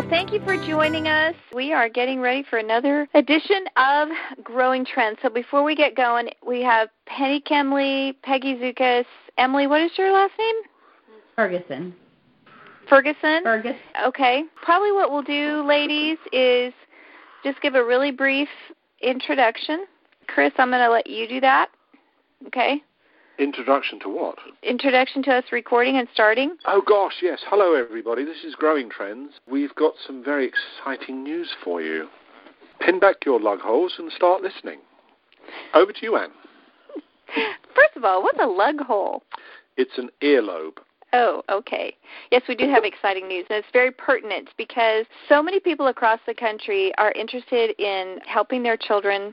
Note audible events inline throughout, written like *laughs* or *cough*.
Well, thank you for joining us. We are getting ready for another edition of Growing Trends. So before we get going, we have Penny Kemley, Peggy Zukas, Emily. What is your last name? Ferguson. Ferguson. Fergus. Okay. Probably what we'll do, ladies, is just give a really brief introduction. Chris, I'm going to let you do that. Okay. Introduction to what? Introduction to us recording and starting. Oh gosh, yes. Hello everybody. This is Growing Trends. We've got some very exciting news for you. Pin back your lug holes and start listening. Over to you, Anne. *laughs* First of all, what's a lug hole? It's an earlobe. Oh, okay. Yes, we do have exciting news, and it's very pertinent because so many people across the country are interested in helping their children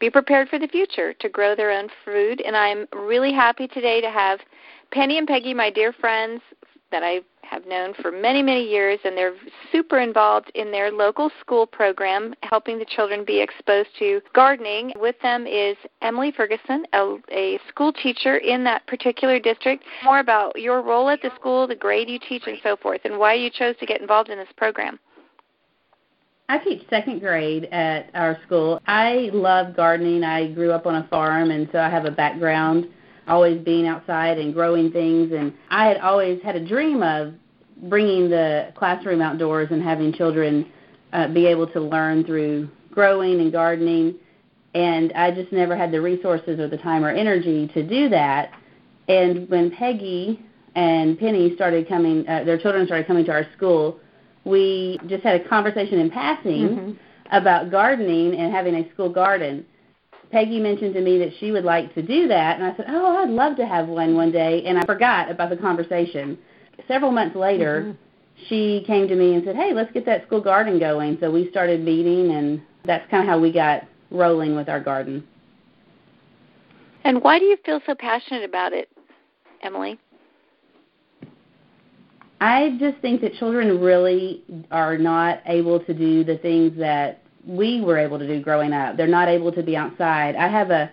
be prepared for the future to grow their own food. And I'm really happy today to have Penny and Peggy, my dear friends that I have known for many, many years, and they're super involved in their local school program, helping the children be exposed to gardening. With them is Emily Ferguson, a, a school teacher in that particular district. More about your role at the school, the grade you teach, and so forth, and why you chose to get involved in this program. I teach second grade at our school. I love gardening. I grew up on a farm, and so I have a background always being outside and growing things. And I had always had a dream of bringing the classroom outdoors and having children uh, be able to learn through growing and gardening. And I just never had the resources or the time or energy to do that. And when Peggy and Penny started coming, uh, their children started coming to our school we just had a conversation in passing mm-hmm. about gardening and having a school garden. Peggy mentioned to me that she would like to do that, and I said, "Oh, I'd love to have one one day," and I forgot about the conversation. Several months later, mm-hmm. she came to me and said, "Hey, let's get that school garden going." So we started meeting, and that's kind of how we got rolling with our garden. And why do you feel so passionate about it, Emily? I just think that children really are not able to do the things that we were able to do growing up. They're not able to be outside. I have a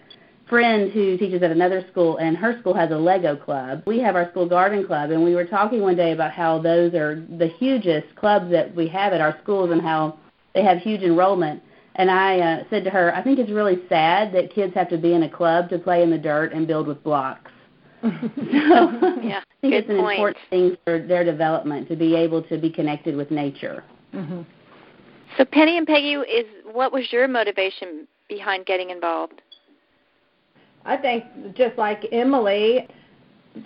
friend who teaches at another school and her school has a Lego club. We have our school garden club and we were talking one day about how those are the hugest clubs that we have at our schools and how they have huge enrollment. And I uh, said to her, I think it's really sad that kids have to be in a club to play in the dirt and build with blocks. So yeah, I think it's an point. important thing for their development to be able to be connected with nature. Mm-hmm. So Penny and Peggy, is what was your motivation behind getting involved? I think just like Emily,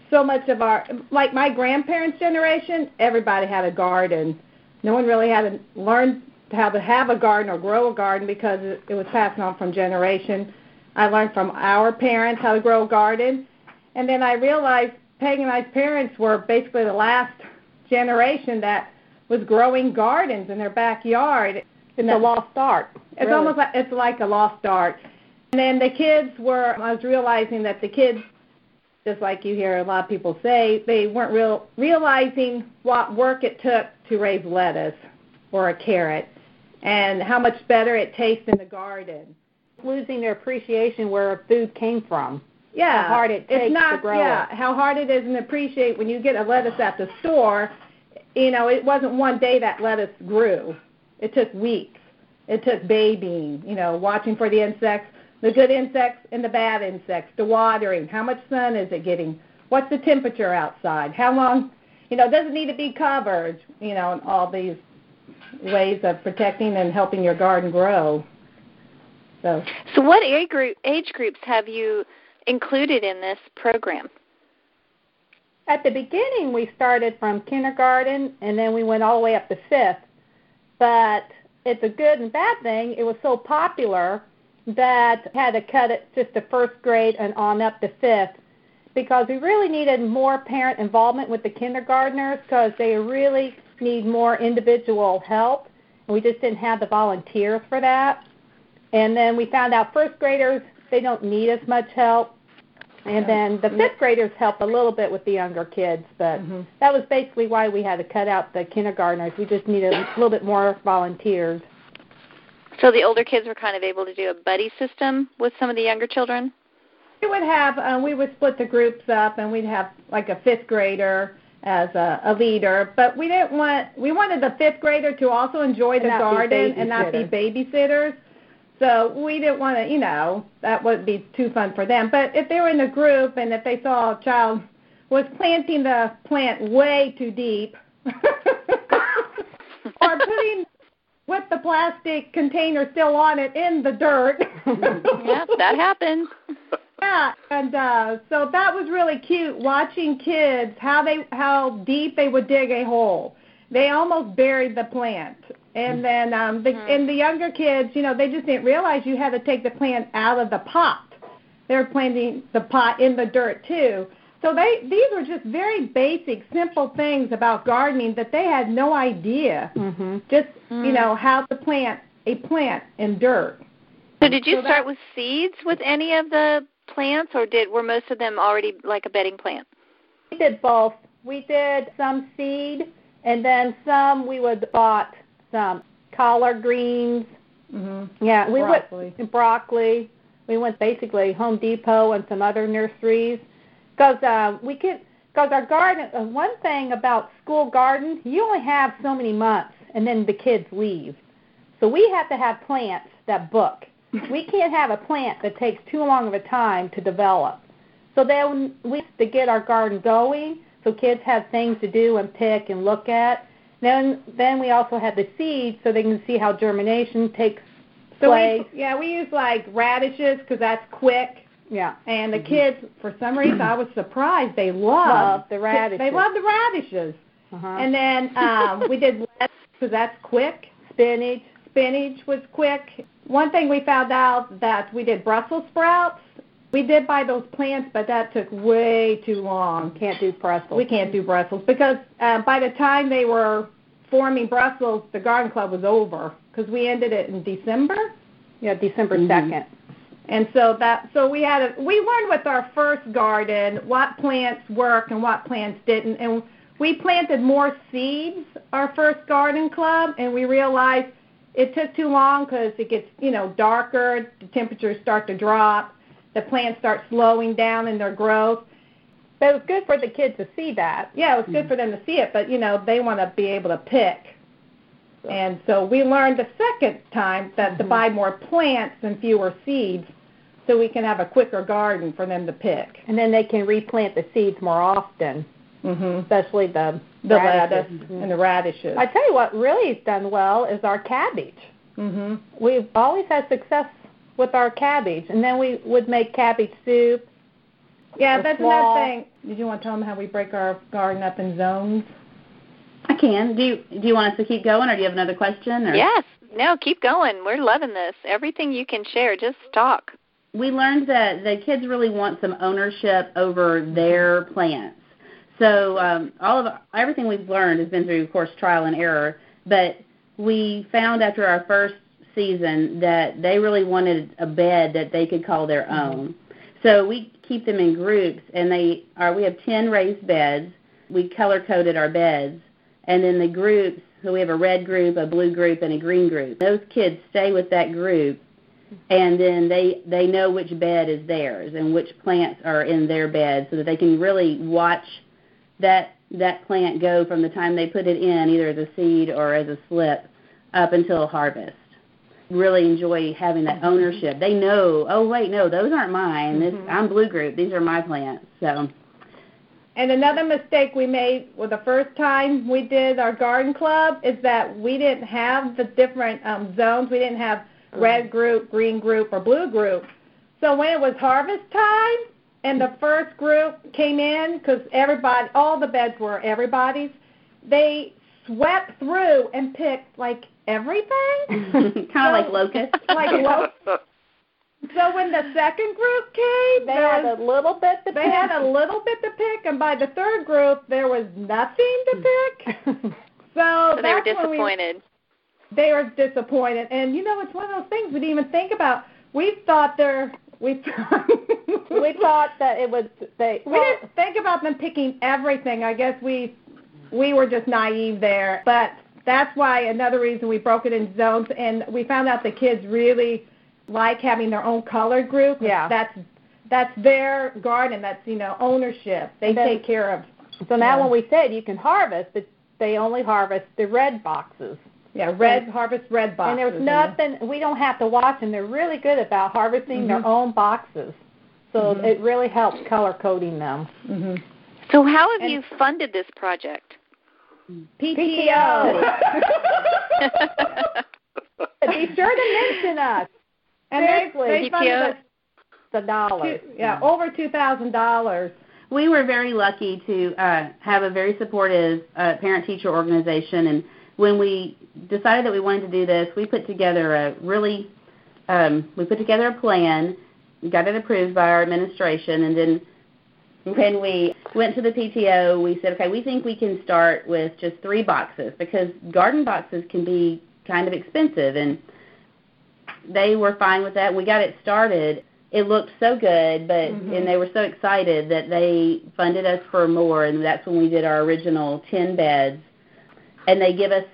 so much of our like my grandparents' generation, everybody had a garden. No one really had to learn how to have a garden or grow a garden because it, it was passed on from generation. I learned from our parents how to grow a garden, and then I realized Peg and I's parents were basically the last generation that was growing gardens in their backyard. It's a lost art. It's really. almost like it's like a lost art. And then the kids were I was realizing that the kids just like you hear a lot of people say, they weren't real realizing what work it took to raise lettuce or a carrot and how much better it tastes in the garden. Losing their appreciation where food came from yeah, how hard it takes it's not, to grow yeah, it. how hard it is and appreciate when you get a lettuce at the store. You know, it wasn't one day that lettuce grew. It took weeks. It took babying. You know, watching for the insects, the good insects and the bad insects, the watering. How much sun is it getting? What's the temperature outside? How long? You know, does it need to be covered? You know, and all these ways of protecting and helping your garden grow. So, so what age group age groups have you included in this program? At the beginning, we started from kindergarten and then we went all the way up to fifth. But it's a good and bad thing. It was so popular that had to cut it just to first grade and on up to fifth because we really needed more parent involvement with the kindergartners because they really need more individual help. And we just didn't have the volunteers for that. And then we found out first graders they don't need as much help. And then the fifth graders help a little bit with the younger kids, but mm-hmm. that was basically why we had to cut out the kindergartners. We just needed a little bit more volunteers. So the older kids were kind of able to do a buddy system with some of the younger children. We would have uh, we would split the groups up, and we'd have like a fifth grader as a, a leader, but we didn't want we wanted the fifth grader to also enjoy the And be garden and not be babysitters. So we didn't want to, you know, that would be too fun for them. But if they were in a group and if they saw a child was planting the plant way too deep, *laughs* or putting with the plastic container still on it in the dirt. *laughs* yep, that happens. Yeah, and uh, so that was really cute watching kids how they how deep they would dig a hole. They almost buried the plant, and then um, the and the younger kids, you know, they just didn't realize you had to take the plant out of the pot. They were planting the pot in the dirt too. So they these were just very basic, simple things about gardening that they had no idea. Mm-hmm. Just you know how to plant a plant in dirt. So did you So start with seeds with any of the plants, or did were most of them already like a bedding plant? We did both. We did some seed, and then some we would bought some collard greens. Mm-hmm. Yeah, we Broccoli. went broccoli. We went basically Home Depot and some other nurseries because uh, we could. Because our garden, uh, one thing about school garden, you only have so many months, and then the kids leave. So we have to have plants that book. We can't have a plant that takes too long of a time to develop. So then we have to get our garden going, so kids have things to do and pick and look at. Then then we also have the seeds, so they can see how germination takes So place. we, yeah, we use like radishes because that's quick. Yeah. And the kids, for some reason, I was surprised they Love loved the radishes. They love the radishes. Uh-huh. And then um, we did *laughs* lettuce because that's quick. spinach. Spinach was quick. One thing we found out that we did Brussels sprouts. We did buy those plants, but that took way too long. Can't do Brussels. We can't do Brussels because uh, by the time they were forming Brussels, the garden club was over because we ended it in December. Yeah, December Mhm. 2nd. And so that so we had a we learned with our first garden what plants work and what plants didn't and we planted more seeds our first garden club and we realized it took too long because it gets you know darker the temperatures start to drop the plants start slowing down in their growth But it was good for the kids to see that. yeah it was good for them to see it but you know they want to be able to pick and so we learned the second time that to Mhm. buy more plants and fewer seeds so we can have a quicker garden for them to pick. And then they can replant the seeds more often, Mm-hmm. especially the The lettuce and the radishes. I tell you what really has done well is our cabbage. Mm-hmm. We've always had success with our cabbage, and then we would make cabbage soup. Yeah, The that's slaw. another thing. Did you want to tell them how we break our garden up in zones? I can. Do you do you want us to keep going, or do you have another question? Or? Yes. No, keep going. We're loving this. Everything you can share, just talk. we learned that the kids really want some ownership over their plants. So um, all of everything we've learned has been through, of course, trial and error. But we found after our first season that they really wanted a bed that they could call their mm-hmm. own. So we keep them in groups, and they are. We have ten raised beds. We color coded our beds, and then the groups. So we have a red group, a blue group, and a green group. Those kids stay with that group and then they they know which bed is theirs and which plants are in their bed so that they can really watch that that plant go from the time they put it in either as a seed or as a slip up until harvest really enjoy having that ownership they know oh wait no those aren't mine this Mhm. i'm blue group these are my plants so And another mistake we made with the first time we did our garden club is that we didn't have the different um, zones. We didn't have red group, green group, or blue group. So when it was harvest time and the first group came in, because everybody, all the beds were everybody's, they swept through and picked like everything. *laughs* kind of like locusts *laughs* Like lo- so when the second group came, They there had a little bit to pick. they had a little bit to pick, and by the third group, there was nothing to pick. *laughs* So, So they were that's when we- disappointed. they were disappointed, and you know, it's one of those things we didn't even think about. We thought they're we thought we thought that it was they. we didn't think about them picking everything. I guess we we were just naive there, but that's why another reason we broke it in zones, and we found out the kids really like having their own color group. Yeah. that's that's their garden. That's you know ownership. They then- take care of So now Yeah. when we said you can harvest, but they only harvest the red boxes. Yeah, red harvest red boxes. and there's nothing we don't have to watch them. They're really good about harvesting their Mhm. own boxes. So Mhm. it really helps color coding them. hmm So how have And- you funded this project? PTO. *laughs* Be sure to mention us. and they, Seriously. PTO. The dollars. two, yeah, over two thousand dollars. We were very lucky to uh, have a very supportive uh, parent-teacher organization, and when we decided that we wanted to do this, we put together a really, um, we put together a plan, got it approved by our administration, and then when we went to the PTO, we said, okay, we think we can start with just three boxes because garden boxes can be kind of expensive, and they were fine with that. We got it started. It looked so good, but Mhm. and they were so excited that they funded us for more, and that's when we did our original ten beds. And they give us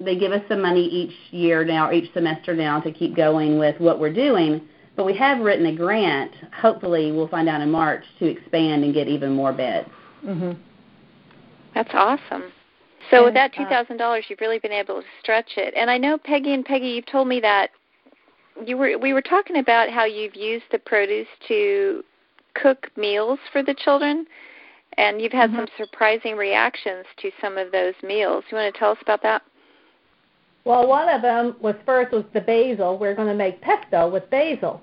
they give us some money each year now, each semester now, to keep going with what we're doing. But we have written a grant. Hopefully, we'll find out in March to expand and get even more beds. Mm-hmm. That's awesome. So with that two thousand dollars, you've really been able to stretch it. And I know Peggy and Peggy, you've told me that you were we were talking about how you've used the produce to cook meals for the children, and you've had Mhm. some surprising reactions to some of those meals. You want to tell us about that? Well, one of them was first was the basil. We're going to make pesto with basil.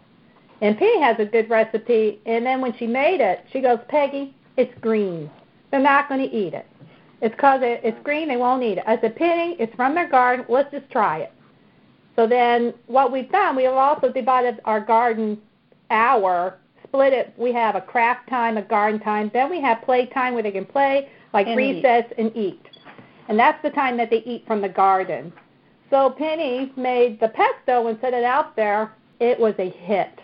And Penny has a good recipe. And then when she made it, she goes, Peggy, it's green. They're not going to eat it. It's because it, it's green. They won't eat it. I said, Penny, it's from their garden. Let's just try it. So then what we've done, we have also divided our garden hour, split it. We have a craft time, a garden time. Then we have play time where they can play, like And eat. recess and eat. And that's the time that they eat from the garden. So Penny made the pesto and set it out there. It was a hit.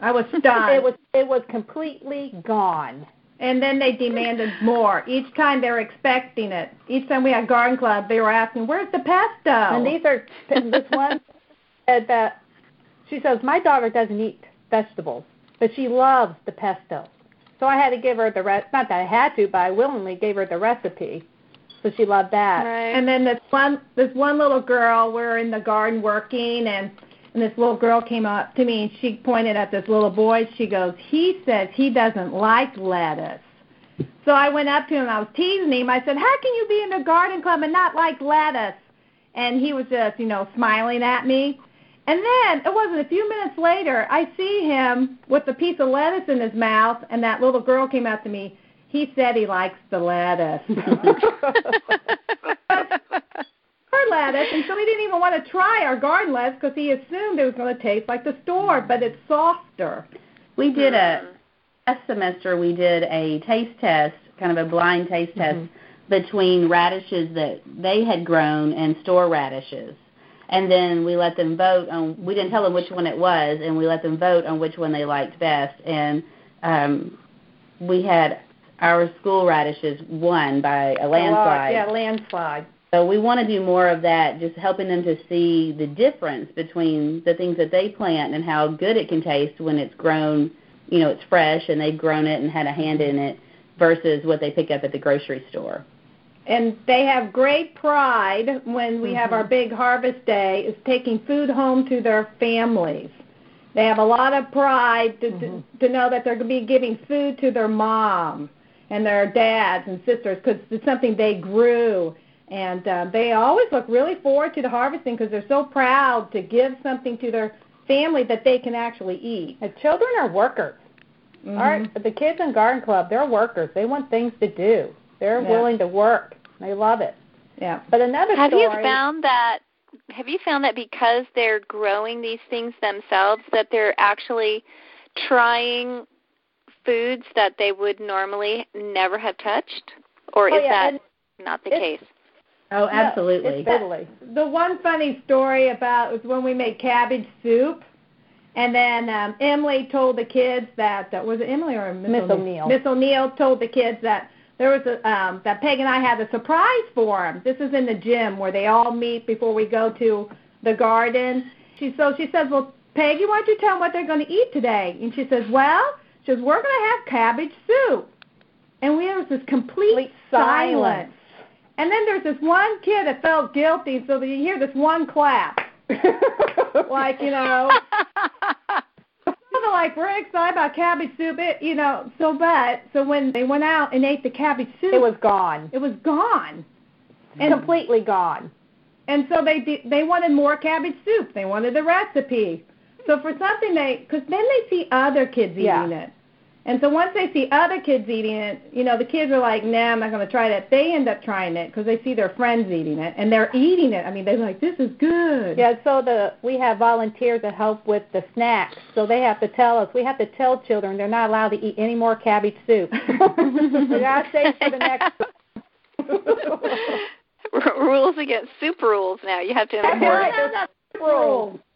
I was *laughs* stunned. It was it was completely gone. and then they demanded more. Each time they were expecting it. Each time we had garden club, they were asking, "Where's the pesto?" And these are this one said that she says my daughter doesn't eat vegetables, but she loves the pesto. So I had to give her the rest. Not that I had to, but I willingly gave her the recipe. So she loved that. Right. And then this one this one little girl, we're in the garden working and and this little girl came up to me and she pointed at this little boy. She goes, He says he doesn't like lettuce. So I went up to him, I was teasing him. I said, How can you be in the garden club and not like lettuce? And he was just, you know, smiling at me. And then it wasn't a few minutes later, I see him with a piece of lettuce in his mouth, and that little girl came up to me. He said he likes the lettuce. *laughs* our lettuce, and so he didn't even want to try our garden lettuce because he assumed it was going to taste like the store, but it's softer. We did a last semester. We did a taste test, kind of a blind taste test between radishes that they had grown and store radishes, and then we let them vote on. We didn't tell them which one it was, and we let them vote on which one they liked best. And um, we had our school radishes won by a landslide. Yeah, landslide. So we want to do more of that, just helping them to see the difference between the things that they plant and how good it can taste when it's grown, you know, it's fresh and they've grown it and had a hand in it versus what they pick up at the grocery store. And they have great pride when we have mm-hmm. our big harvest day is taking food home to their families. They have a lot of pride to to, mm-hmm. to know that they're going to be giving food to their mom and their dads and sisters because it's something they grew. And uh, they always look really forward to the harvesting because they're so proud to give something to their family that they can actually eat. The children are workers. Mhm. All right, the kids in garden club, they're workers. They want things to do. They're Yeah. willing to work. They love it. Yeah. But another have story. you found that have you found that because they're growing these things themselves that they're actually trying foods that they would normally never have touched or Oh, is yeah, that and not the case Oh, absolutely. it's Italy. The one funny story about was when we made cabbage soup, and then um, Emily told the kids that that was it Emily or Miss, Miss O'Neill. Miss O'Neill told the kids that there was a um, that Peg and I had a surprise for them. This is in the gym where they all meet before we go to the garden. She so she says, "Well, Peggy, why don't you tell them what they're going to eat today?" And she says, "Well, she says we're going to have cabbage soup." and we there was this complete, Complete silence. silence. And then there's this one kid that felt guilty, so that you hear this one clap, *laughs* like you know, like we're excited about cabbage soup. It, you know, so but so when they went out and ate the cabbage soup, It was gone. it was gone. Mm-hmm. And completely gone. And so they de- they wanted more cabbage soup. They wanted the recipe. So for something they, because then they see other kids eating Yeah. it, and so once they see other kids eating it, you know the kids are like, nah, I'm not going to try that. They end up trying it because they see their friends eating it, and they're eating it. I mean, they're like, this is good. Yeah, so the we have volunteers that help with the snacks. So they have to tell us. We have to tell children they're not allowed to eat any more cabbage soup. we gotta save for the next. *laughs* *laughs* rules against soup rules now. You have to That's enforce. right. Rules. *laughs*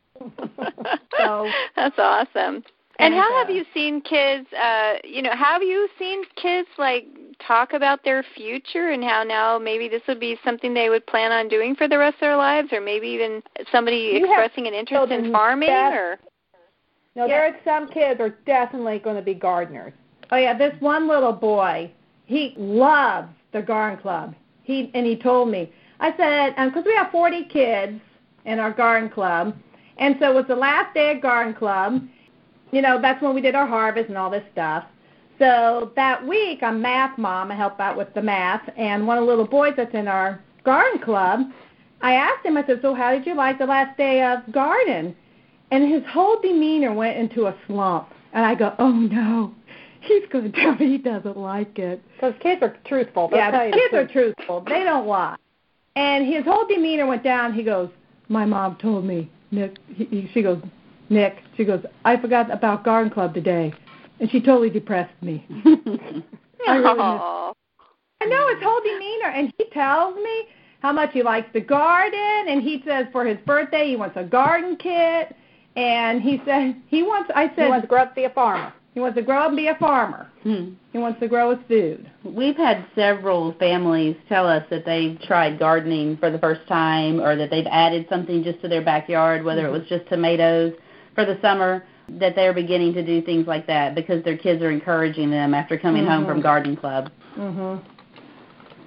So That's awesome. And how have you seen kids? Uh, you know, have you seen kids like talk about their future and how now maybe this would be something they would plan on doing for the rest of their lives, or maybe even somebody You expressing an interest in farming, that- or No, there are some kids are definitely going to be gardeners. Oh yeah, this one little boy, he loves the garden club. He and he told me. I said, because we have 40 kids in our garden club, and so it was the last day of garden club. You know, that's when we did our harvest and all this stuff. So that week, I'm math mom. I help out with the math, and one of the little boys that's in our garden club, I asked him. I said, "So how did you like the last day of garden?" And his whole demeanor went into a slump. And I go, "Oh no, he's going to tell me he doesn't like it." Because kids are truthful. They'll yeah, tell the you kids are truthful. They don't lie. And his whole demeanor went down. He goes, "My mom told me, Nick." He, he, she goes, "Nick," she goes, "I forgot about garden club today, and she totally depressed me." *laughs* I really miss-. I know his whole demeanor, and he tells me how much he likes the garden, and he says for his birthday he wants a garden kit, and he said he wants. I said He wants to grow up to be a farmer. he wants to grow up and be a farmer. Hmm. He wants to grow his food. We've had several families tell us that they've tried gardening for the first time or that they've added something just to their backyard, whether it was just tomatoes for the summer, that they're beginning to do things like that because their kids are encouraging them after coming home from garden club. Mhm.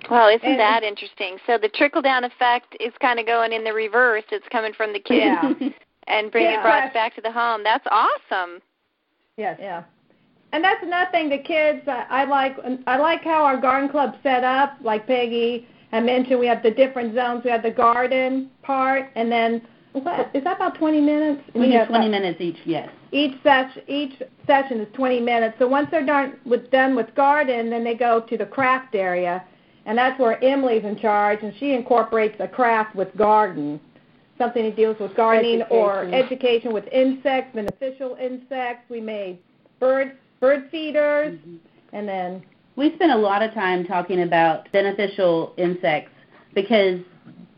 Well, isn't And- that interesting? So the trickle down effect is kind of going in the reverse. It's coming from the kids Yeah. *laughs* and bringing Yeah. it brought back to the home. That's awesome. Yes. Yeah. And that's another thing. The kids, I, I like. I like how our garden club's set up. Like Peggy had mentioned, we have the different zones. We have the garden part, and then what is that about 20 minutes? We do have 20 minutes each, yes. each session each session is 20 minutes. So once they're done with done with garden, then they go to the craft area, and that's where Emily's in charge, and she incorporates a craft with garden, something that deals with gardening or Education. education with insects, beneficial insects. We made bird bird feeders, mm-hmm. and then We spent a lot of time talking about beneficial insects because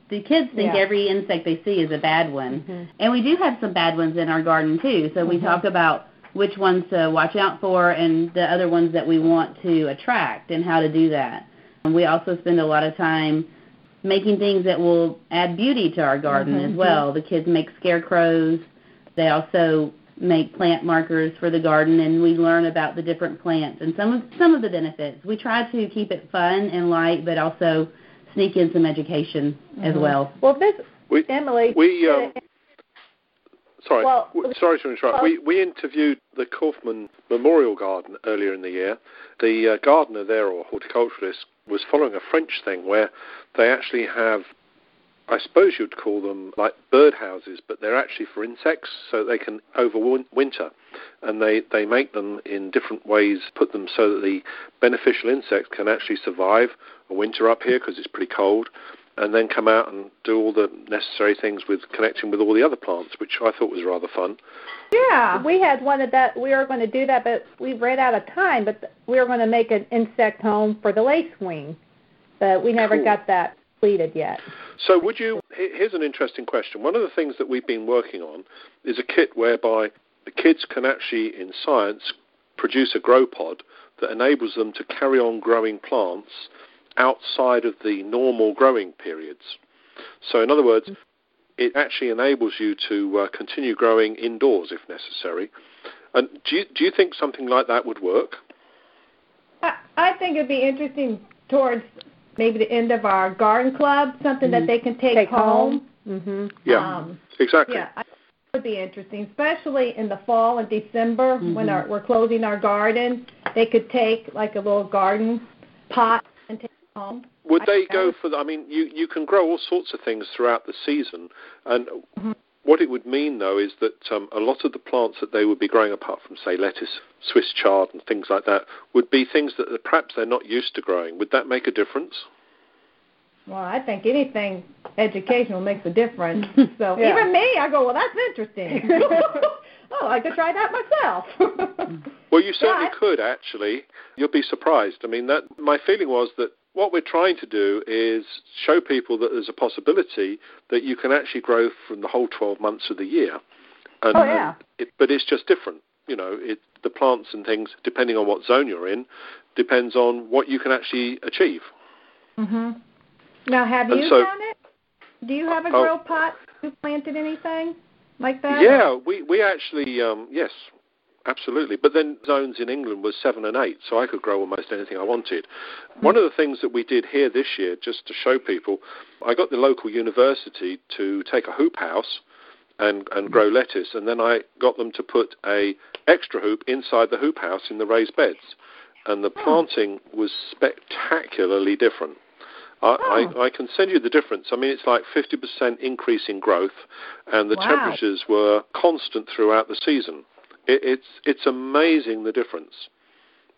the kids think Yeah. every insect they see is a bad one. Mhm. And we do have some bad ones in our garden too. So we talk about which ones to watch out for and the other ones that we want to attract and how to do that. And we also spend a lot of time making things that will add beauty to our garden as well. The kids make scarecrows. They also make plant markers for the garden and we learn about the different plants and some of some of the benefits. We try to keep it fun and light but also sneak in some education as well. Well, this We Emily. we um, sorry Well- w- sorry to interrupt. well- we we interviewed the Kaufman Memorial Garden earlier in the year. The uh, gardener there or horticulturalist was following a French thing where they actually have I suppose you'd call them like bird houses, but they're actually for insects, so they can overwinter. And they, they make them in different ways, put them so that the beneficial insects can actually survive a winter up here because it's pretty cold, and then come out and do all the necessary things with connecting with all the other plants, which I thought was rather fun. yeah, We had one of that. We were going to do that, but we ran out of time. But we were going to make an insect home for the lacewing, but we never Cool. got that completed yet. So, would you? Here's an interesting question. One of the things that we've been working on is a kit whereby the kids can actually, in science, produce a grow pod that enables them to carry on growing plants outside of the normal growing periods. So, in other words, it actually enables you to uh, continue growing indoors if necessary. And do you, do you think something like that would work? I, I think it'd be interesting towards maybe the end of our garden club, something Mm-hmm. that they can take, Take home. home. Mhm. Yeah, Um, exactly. yeah, I, it would be interesting, especially in the fall and December when Mhm. our, we're closing our garden. They could take like a little garden pot and take it home. Would I- they go for? The, I mean, you you can grow all sorts of things throughout the season, and Mhm. What it would mean though is that um, a lot of the plants that they would be growing, apart from say lettuce, Swiss chard, and things like that, would be things that perhaps they're not used to growing. Would that make a difference? Well, I think anything educational makes a difference. *laughs* So Yeah. even me, I go, well, that's interesting. *laughs* *laughs* oh, I could try that myself. Well, you certainly I- could actually. You'll be surprised. I mean, that my feeling was that what we're trying to do is show people that there's a possibility that you can actually grow from the whole 12 months of the year. And, Oh, yeah. it, but it's just different. You know, it, the plants and things, depending on what zone you're in, depends on what you can actually achieve. hmm Now, have And you so- done it? Do you have a Oh. grow pot? You planted anything like that? Yeah, we we actually um, yes, absolutely. But then zones in England was seven and eight, so I could grow almost anything I wanted. One of the things that we did here this year, just to show people, I got the local university to take a hoop house and and grow lettuce, and then I got them to put a extra hoop inside the hoop house in the raised beds, and the hmm. planting was spectacularly different. I. I, I can send you the difference. I mean, it's like 50% increase in growth, and the Wow. temperatures were constant throughout the season. It, it's it's amazing the difference.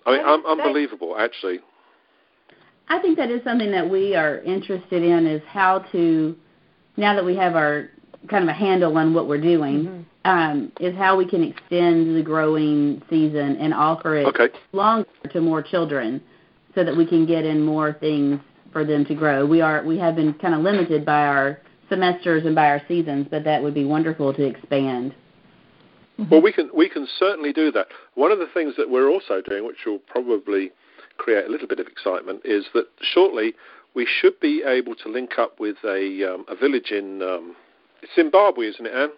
I mean, That un- is- that- unbelievable, actually. I think that is something that we are interested in is how to, now that we have our kind of a handle on what we're doing, um, is how we can extend the growing season and offer it Okay. longer to more children so that we can get in more things for them to grow. We are we have been kind of limited by our semesters and by our seasons, but that would be wonderful to expand. Well, we can we can certainly do that. One of the things that we're also doing, which will probably create a little bit of excitement, is that shortly we should be able to link up with a um, a village in um, Zimbabwe, isn't it, Anne?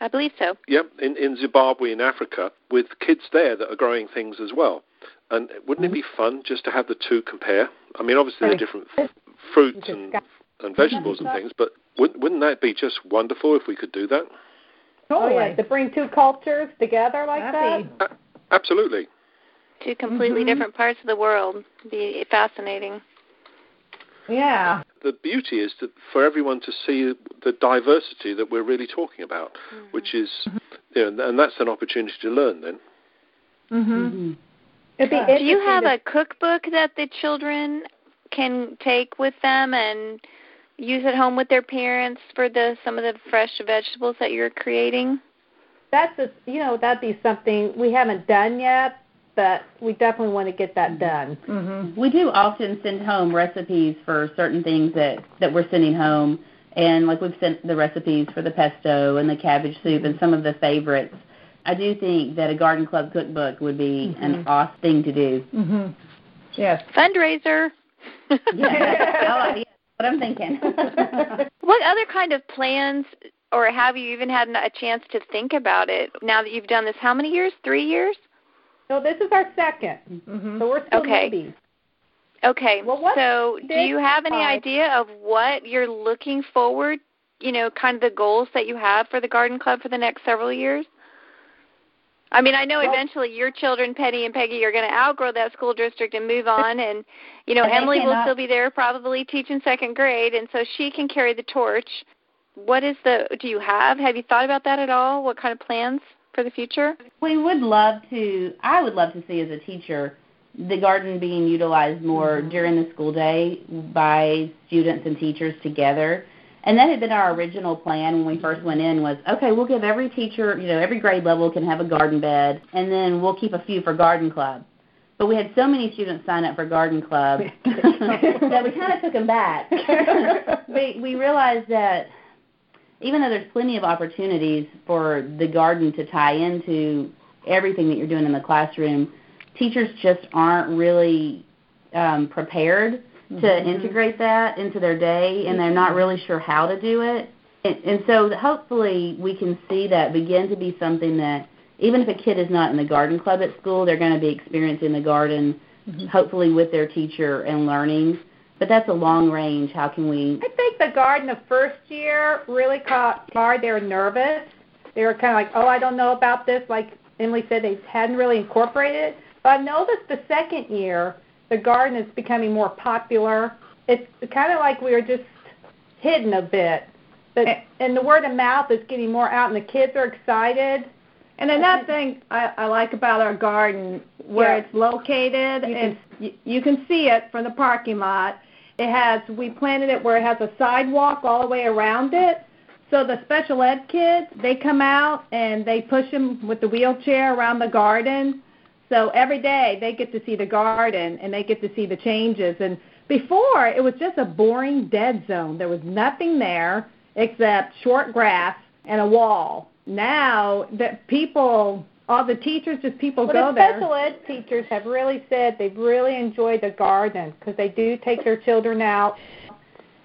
I believe so. Yep, in, in Zimbabwe in Africa, with kids there that are growing things as well. And wouldn't it be fun just to have the two compare? I mean, obviously they're different f- fruits and, and vegetables and things, but wouldn't, wouldn't that be just wonderful if we could do that? Oh yeah, to bring two cultures together like That'd that. be- A- absolutely. Two completely Mhm. different parts of the world. Be fascinating. Yeah. The beauty is that for everyone to see the diversity that we're really talking about, which is, you know, and that's an opportunity to learn then. Mhm. It'd Yeah. Do you have to- a cookbook that the children can take with them and use at home with their parents for the some of the fresh vegetables that you're creating? that's a, you know that'd be something we haven't done yet, but we definitely want to get that done. Mhm. We do often send home recipes for certain things that that we're sending home, and like we've sent the recipes for the pesto and the cabbage soup and some of the favorites. I do think that a garden club cookbook would be an awesome thing to do. Mhm. Yes. Fundraiser. Yeah, I like- yeah, what I'm thinking. *laughs* What other kind of plans, or have you even had a chance to think about it now that you've done this? How many years? Three years? So this is our second, Mhm. so we're still Okay. newbies. Okay. Well, what so, do you have any I- idea of what you're looking forward? You know, kind of the goals that you have for the garden club for the next several years. I mean, I know eventually your children, Penny and Peggy, are going to outgrow that school district and move on, and you know, And Emily will still be there, probably teaching second grade, and so she can carry the torch. What is the? Do you have? Have you thought about that at all? What kind of plans for the future? we would love to. I would love to see as a teacher the garden being utilized more mm-hmm. during the school day by students and teachers together. And that had been our original plan when we first went in was, okay, we'll give every teacher, you know, every grade level can have a garden bed, and then we'll keep a few for garden club. But we had so many students sign up for garden club *laughs* *laughs* that we kind of took them back. *laughs* we we realized that even though there's plenty of opportunities for the garden to tie into everything that you're doing in the classroom, teachers just aren't really um, prepared to integrate that into their day, and they're not really sure how to do it. And, and so hopefully we can see that begin to be something that even if a kid is not in the garden club at school, they're going to be experiencing the garden mm-hmm. hopefully with their teacher and learning. But that's a long range. How can we? I think the garden the first year really caught hard. They were nervous. They were kind of like, oh, I don't know about this. Like Emily said, they hadn't really incorporated it. But I noticed the second year, the garden is becoming more popular. It's kind of like we are just hidden a bit. But, eh. and the word of mouth is getting more out, and the kids are excited. And another thing I, I like about our garden, where yeah. it's located, you can, you can see it from the parking lot. It has we planted it where it has a sidewalk all the way around it. So the special ed kids, they come out and they push them with the wheelchair around the garden. So every day they get to see the garden and they get to see the changes. And before it was just a boring dead zone. There was nothing there except short grass and a wall. Now that people all the teachers, just people well, go the there. Special ed teachers have really said they've really enjoyed the garden because they do take their children out,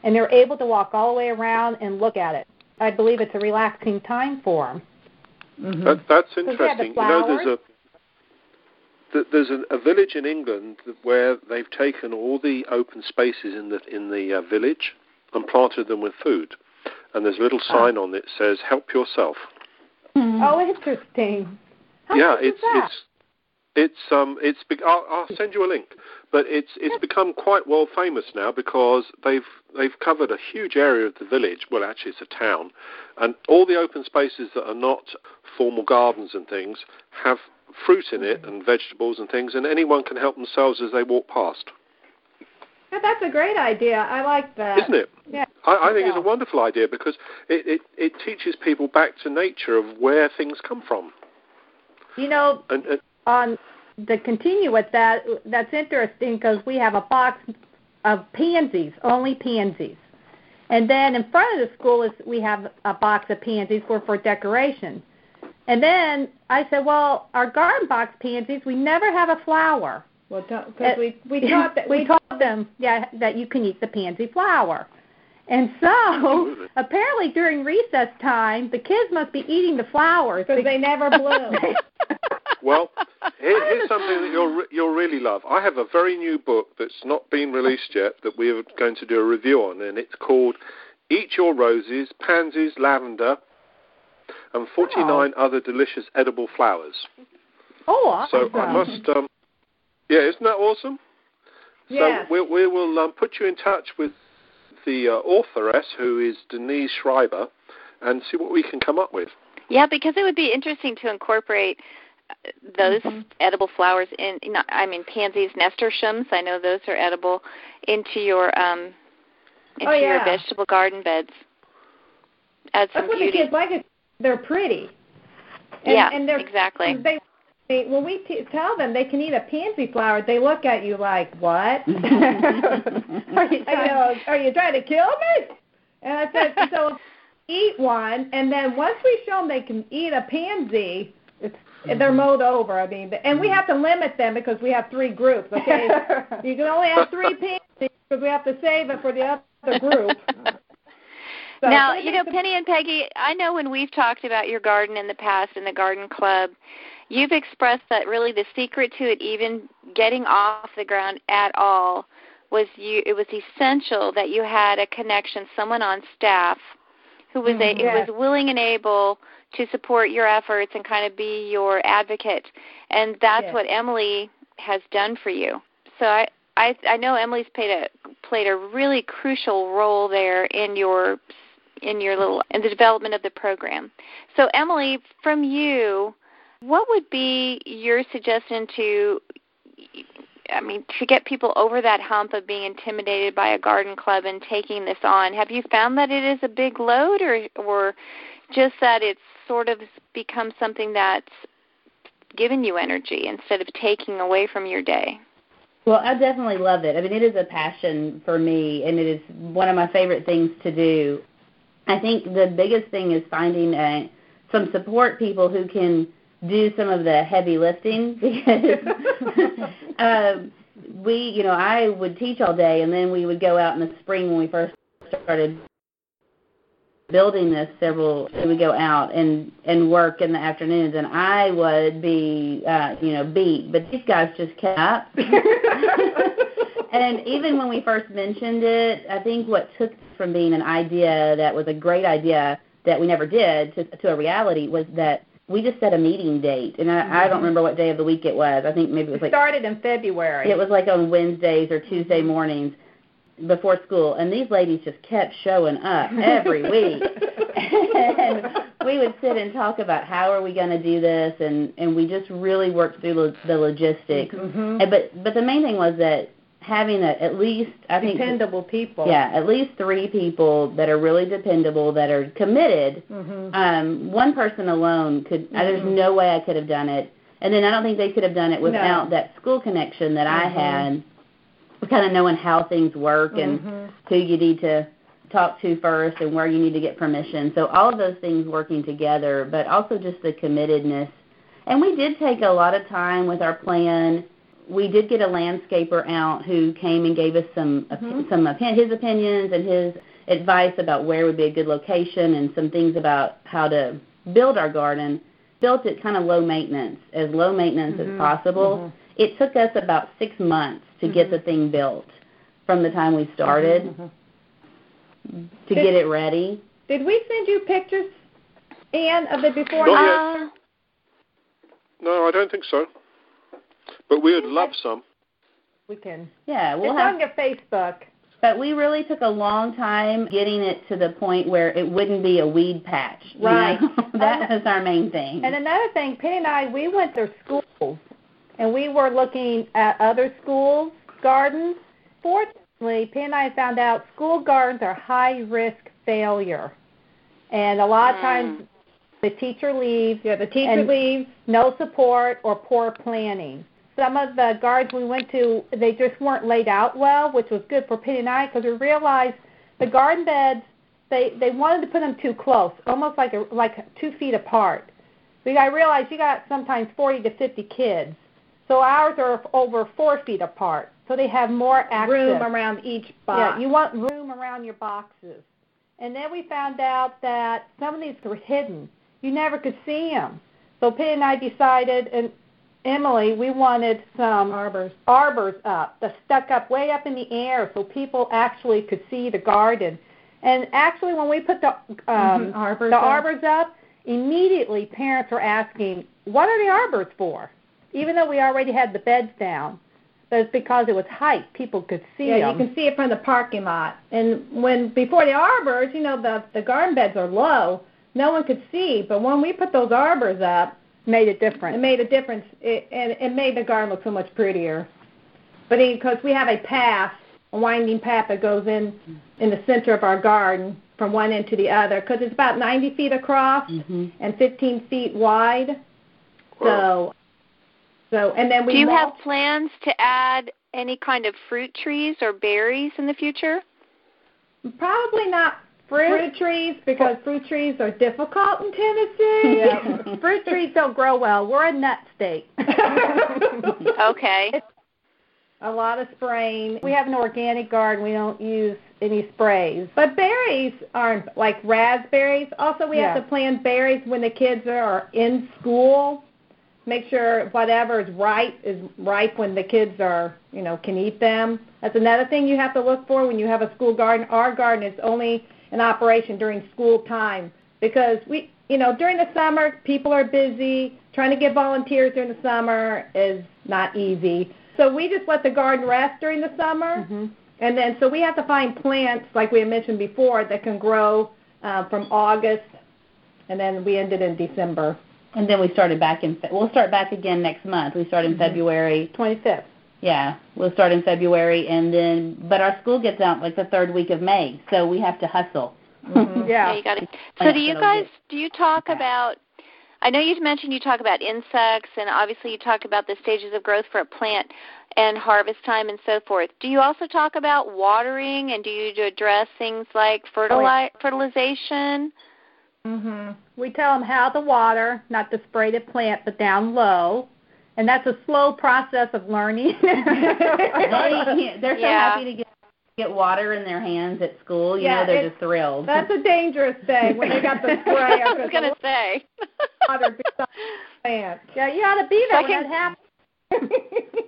and they're able to walk all the way around and look at it. I believe it's a relaxing time for them. Mm-hmm. That, that's interesting. You know, there's a there's a, a village in England where they've taken all the open spaces in the in the uh, village and planted them with food, and there's a little ah. sign oh. on it that says "Help yourself." Mm-hmm. Oh, interesting. How yeah, it's it's it's um it's I'll, I'll send you a link, but it's it's become quite world famous now because they've they've covered a huge area of the village. Well, actually, it's a town, and all the open spaces that are not formal gardens and things have fruit in it mm-hmm. and vegetables and things, and anyone can help themselves as they walk past. Yeah, that's a great idea. I like that. Isn't it? Yeah. I, I think it's a wonderful idea because it, it, it teaches people back to nature of where things come from. You know, and, and, on to continue with that, that's interesting because we have a box of pansies, only pansies. And then in front of the school is we have a box of pansies for for decoration. And then I said, well, our garden box pansies, we never have a flower. Well, because we we *laughs* taught that we taught them, yeah, that you can eat the pansy flower. And so, *laughs* apparently during recess time, the kids must be eating the flowers because they never bloom. *laughs* well, *laughs* here, here's something that you'll you'll really love. I have a very new book that's not been released yet that we are going to do a review on, and it's called "Eat Your Roses, Pansies, Lavender, and 49 oh. Other Delicious Edible Flowers." Oh, awesome. So I must. Um, yeah, isn't that awesome? Yes. So we, we will um, put you in touch with the uh, authoress, who is Denise Schreiber, and see what we can come up with. Yeah, because it would be interesting to incorporate those mm-hmm. edible flowers in. Not, I mean, pansies, nasturtiums. I know those are edible into your um, into oh, yeah. your vegetable garden beds. Add some That's what beauty. the kids like. It. They're pretty. And, yeah, and they're, exactly. They they, when we t- tell them they can eat a pansy flower, they look at you like, "What? *laughs* are, you trying, are you trying to kill me?" And I said, "So eat one, and then once we show them they can eat a pansy, it's they're mowed over. I mean, and we have to limit them because we have three groups. Okay, *laughs* you can only have three pansies because we have to save it for the other group." *laughs* So now, you know, Penny and Peggy, I know when we've talked about your garden in the past in the garden club, you've expressed that really the secret to it even getting off the ground at all was you it was essential that you had a connection someone on staff who was mm, a yes. was willing and able to support your efforts and kind of be your advocate and that's yes. what Emily has done for you so I I I know Emily's played a played a really crucial role there in your in your little in the development of the program. So Emily, from you, what would be your suggestion to I mean, to get people over that hump of being intimidated by a garden club and taking this on, have you found that it is a big load, or or just that it's sort of become something that's given you energy instead of taking away from your day? Well, I definitely love it. I mean, it is a passion for me, and it is one of my favorite things to do. I think the biggest thing is finding a, some support people who can do some of the heavy lifting *laughs* because *laughs* um, we, you know, I would teach all day, and then we would go out in the spring when we first started building this several we would go out and and work in the afternoons. And i would be uh you know beat but these guys just kept up. *laughs* And even when we first mentioned it i think what took from being an idea that was a great idea that we never did to to a reality was that we just set a meeting date. And i mm-hmm. i don't remember what day of the week it was. I think maybe it was like started in february. It was like on wednesdays or tuesday mornings before school, and these ladies just kept showing up every week. *laughs* and we would sit and talk about how are we going to do this, and and we just really worked through lo- the logistics. Mm-hmm. And, but but the main thing was that having a, at least I think dependable people. Yeah, at least three people that are really dependable that are committed. Mm-hmm. Um, one person alone could. Mm-hmm. Uh, there's no way I could have done it. And then I don't think they could have done it without no. that school connection that I mm-hmm. had kind of knowing how things work and mm-hmm. who you need to talk to first and where you need to get permission. So all of those things working together, but also just the committedness. And we did take a lot of time with our plan. We did get a landscaper out who came and gave us some mm-hmm. some his opinions and his advice about where would be a good location and some things about how to build our garden. Built it kind of low maintenance, as low maintenance mm-hmm. as possible. Mm-hmm. It took us about six months to mm-hmm. get the thing built from the time we started mm-hmm. mm-hmm. to did, get it ready. Did we send you pictures, Anne, of the before? Not yet. No, I don't think so. But we would love some. We can. Yeah, we'll it's have, on your Facebook. But we really took a long time getting it to the point where it wouldn't be a weed patch. Right. *laughs* that was our main thing. And another thing, Penny and I, we went to schools and we were looking at other schools' gardens. Fortunately, Penn and I found out school gardens are high risk failure, and a lot of times mm. the teacher leaves. Yeah, the teacher leaves. No support or poor planning. Some of the gardens we went to, they just weren't laid out well, which was good for Penny and I because we realized the garden beds they they wanted to put them too close, almost like a, like two feet apart. But I realized you got sometimes 40 to 50 kids, so ours are over four feet apart, so they have more access. Room around each box. Yeah, you want room around your boxes. And then we found out that some of these were hidden. You never could see them. So Penny and I decided, and Emily, we wanted some arbors, arbors up, that stuck up way up in the air, so people actually could see the garden. And actually, when we put the um, mm-hmm. arbors the up. arbors up, immediately parents were asking, "What are the arbors for?" Even though we already had the beds down. But it's because it was height; people could see yeah, them. you can see it from the parking lot. And when before the arbors, you know, the the garden beds are low, no one could see. But when we put those arbors up, made a difference. It made a difference, it, and it made the garden look so much prettier. But because we have a path, a winding path that goes in in the center of our garden from one end to the other, because it's about 90 feet across mm-hmm. and 15 feet wide. So so, and then we. Do you have plans to add any kind of fruit trees or berries in the future? Probably not fruit, fruit trees because fruit trees are difficult in Tennessee. Yeah. *laughs* fruit trees don't grow well. We're a nut state. *laughs* okay. It's a lot of spraying. We have an organic garden. We don't use any sprays. But berries aren't like raspberries. Also, we yeah. have to plant berries when the kids are in school make sure whatever is ripe is ripe when the kids are, you know, can eat them. That's another thing you have to look for when you have a school garden. Our garden is only in operation during school time because we, you know, during the summer people are busy. Trying to get volunteers during the summer is not easy. So we just let the garden rest during the summer. Mm-hmm. And then so we have to find plants like we had mentioned before that can grow uh, from August and then we ended in December. And then we started back in. We'll start back again next month. We start in mm-hmm. February. Twenty fifth. Yeah, we'll start in February, and then but our school gets out like the third week of May, so we have to hustle. Mm-hmm. *laughs* yeah. yeah, you got it. So do you guys do you talk about? I know you mentioned you talk about insects, and obviously you talk about the stages of growth for a plant and harvest time and so forth. Do you also talk about watering, and do you address things like fertili- oh, fertilization? Mhm. We tell them how to water, not to spray the plant, but down low. And that's a slow process of learning. *laughs* *laughs* they, they're so yeah. happy to get get water in their hands at school, you Yeah, know, they're just thrilled. That's a dangerous thing when they got the *laughs* spray. I was gonna say. water beside the plant. Yeah, you ought to be there when Second- that happens.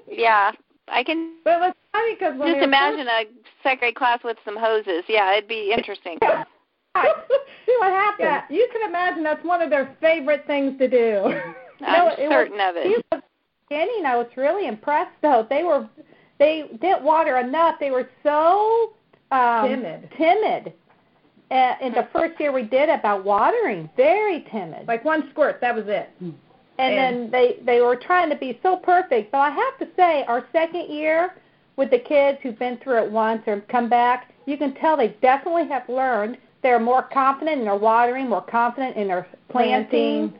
yeah, I can But it was funny because when just they were imagine a second grade class with some hoses. Yeah, it'd be interesting. *laughs* See what happens. Yeah, you can imagine that's one of their favorite things to do. I'm *laughs* No, it was- certain of He it. was beginning, I was really impressed though. They were they didn't water enough. They were so um Timid. timid. Uh, in the first year we did about watering, very timid. like one squirt, that was it. and and- then they they were trying to be so perfect. But I have to say, our second year with the kids who've been through it once or come back, you can tell they definitely have learned. They're more confident in their watering, more confident in their planting. Planting.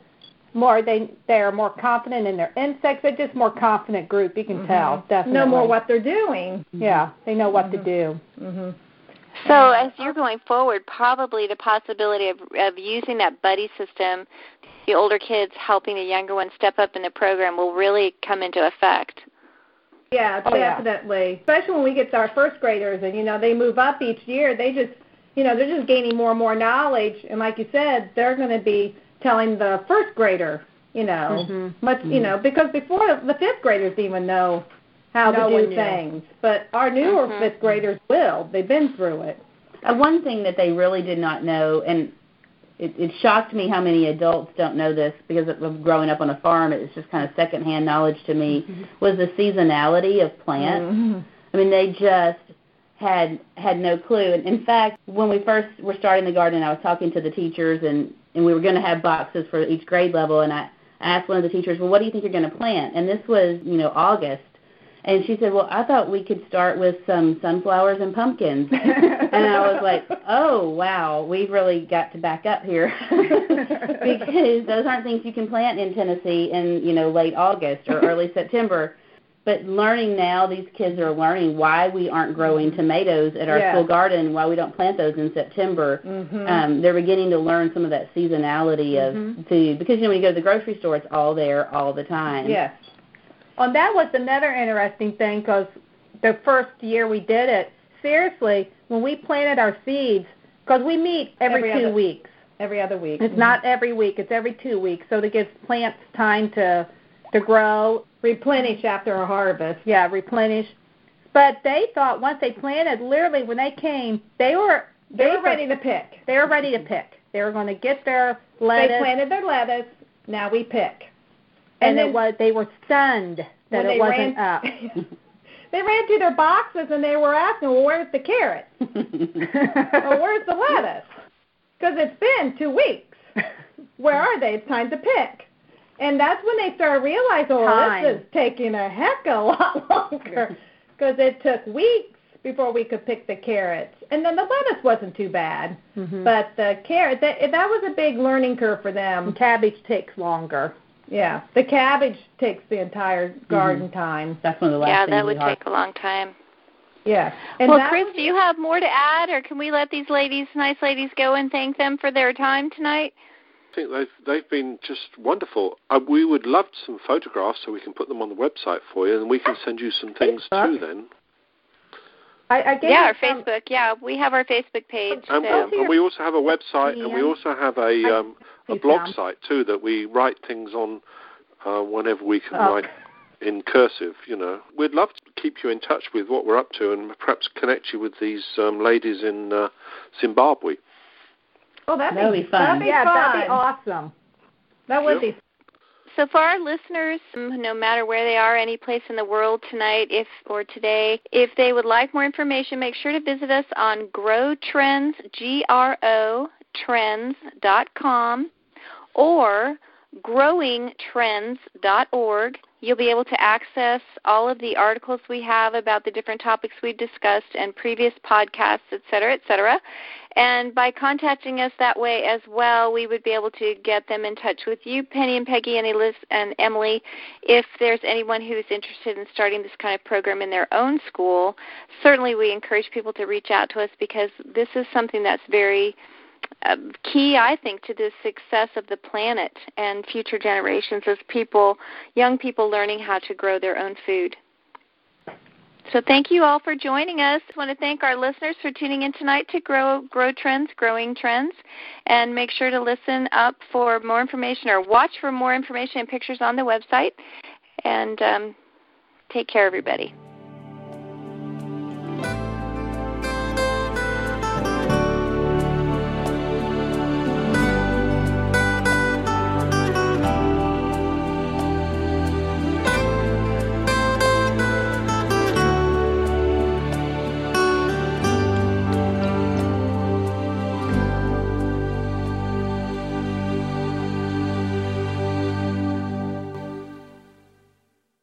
More they they're more confident in their insects. They're just more confident group. You can mm-hmm. tell definitely. Know more what they're doing. Mm-hmm. Yeah, they know what to mm-hmm. do. Mhm. So as you're going forward, probably the possibility of of using that buddy system, the older kids helping the younger ones step up in the program will really come into effect. Yeah, Oh, yeah. definitely. Especially when we get to our first graders and you know they move up each year, they just you know they're just gaining more and more knowledge. And like you said, they're going to be telling the first grader, you know, Mhm. much you know because before the fifth graders even know how No to do things, but our newer Mhm. fifth graders will. They've been through it. Uh, one thing that they really did not know, and it, it shocked me how many adults don't know this because of- of growing up on a farm. It's just kind of secondhand knowledge to me. Was the seasonality of plants. Mhm. I mean, they just had had no clue. And in fact, when we first were starting the garden, I was talking to the teachers, and and we were going to have boxes for each grade level. And I asked one of the teachers, "Well, what do you think you're going to plant?" And this was, you know, August. And she said, "Well, I thought we could start with some sunflowers and pumpkins." *laughs* and I was like, "Oh, wow, we've really got to back up here *laughs* *laughs* because those aren't things you can plant in Tennessee in you know late August or early September." But learning now, these kids are learning why we aren't growing tomatoes at our Yeah. school garden, why we don't plant those in September. Mhm. Um, they're beginning to learn some of that seasonality of Mhm. food because you know when you go to the grocery store, it's all there all the time. yes. Well, that was another interesting thing because the first year we did it, seriously, when we planted our seeds, because we meet every, Every two other- weeks. Every other week. It's not every week; it's every two weeks, so to gives plants time to to grow. Replenish after a harvest. Yeah, replenish. But they thought once they planted, literally when they came, they were They were thought- ready to pick. They were ready to pick. They were going to get their lettuce. They planted their lettuce. Now we pick. and, and it then- was they were stunned that it they wasn't ran, up. *laughs* they ran to their boxes and they were asking, "Well, where's the carrot? *laughs* or where's the lettuce? Because it's been two weeks. *laughs* Where are they? It's time to pick." And that's when they started realizing, "Oh, Time. this is taking a heck of a lot *laughs* longer." *laughs* Because it took weeks before we could pick the carrots, and then the lettuce wasn't too bad, Mhm. but the carrot that that was a big learning curve for them. And cabbage takes longer. Yeah, the cabbage takes the entire garden time. That's one of the last things. yeah, that would take a long time. Yeah. And well, Chris, do you have more to add, or can we let these ladies, nice ladies, go and thank them for their time tonight? I think they've they've been just wonderful. Uh, we would love some photographs so we can put them on the website for you, and we can send you some things too. Then, I, I gave Yeah, our some- Facebook. Yeah, we have our Facebook page. and, so. and, and we also have a website, and we also have a I- um, a blog found. site too that we write things on uh, whenever we can Oh. write in cursive. You know, we'd love to keep you in touch with what we're up to, and perhaps connect you with these um, ladies in uh, Zimbabwe. Oh, that'd, That'd be fun. That'd be yeah, fun. that'd be awesome. That would Yeah. be. So for our listeners, um, no matter where they are, any place in the world tonight, if or today, if they would like more information, make sure to visit us on Grow Trends, G R O Trends dot com, or growingtrends.org. You'll be able to access all of the articles we have about the different topics we've discussed and previous podcasts, et cetera, et cetera. And by contacting us that way as well, we would be able to get them in touch with you, Penny and Peggy and Eliz and Emily, if there's anyone who's interested in starting this kind of program in their own school. Certainly, we encourage people to reach out to us because this is something that's very key, I think, to the success of the planet and future generations is people, young people, learning how to grow their own food. So thank you all for joining us. I want to thank our listeners for tuning in tonight to Grow Grow Trends, Growing Trends, and make sure to listen up for more information or watch for more information and pictures on the website. And um, take care, everybody.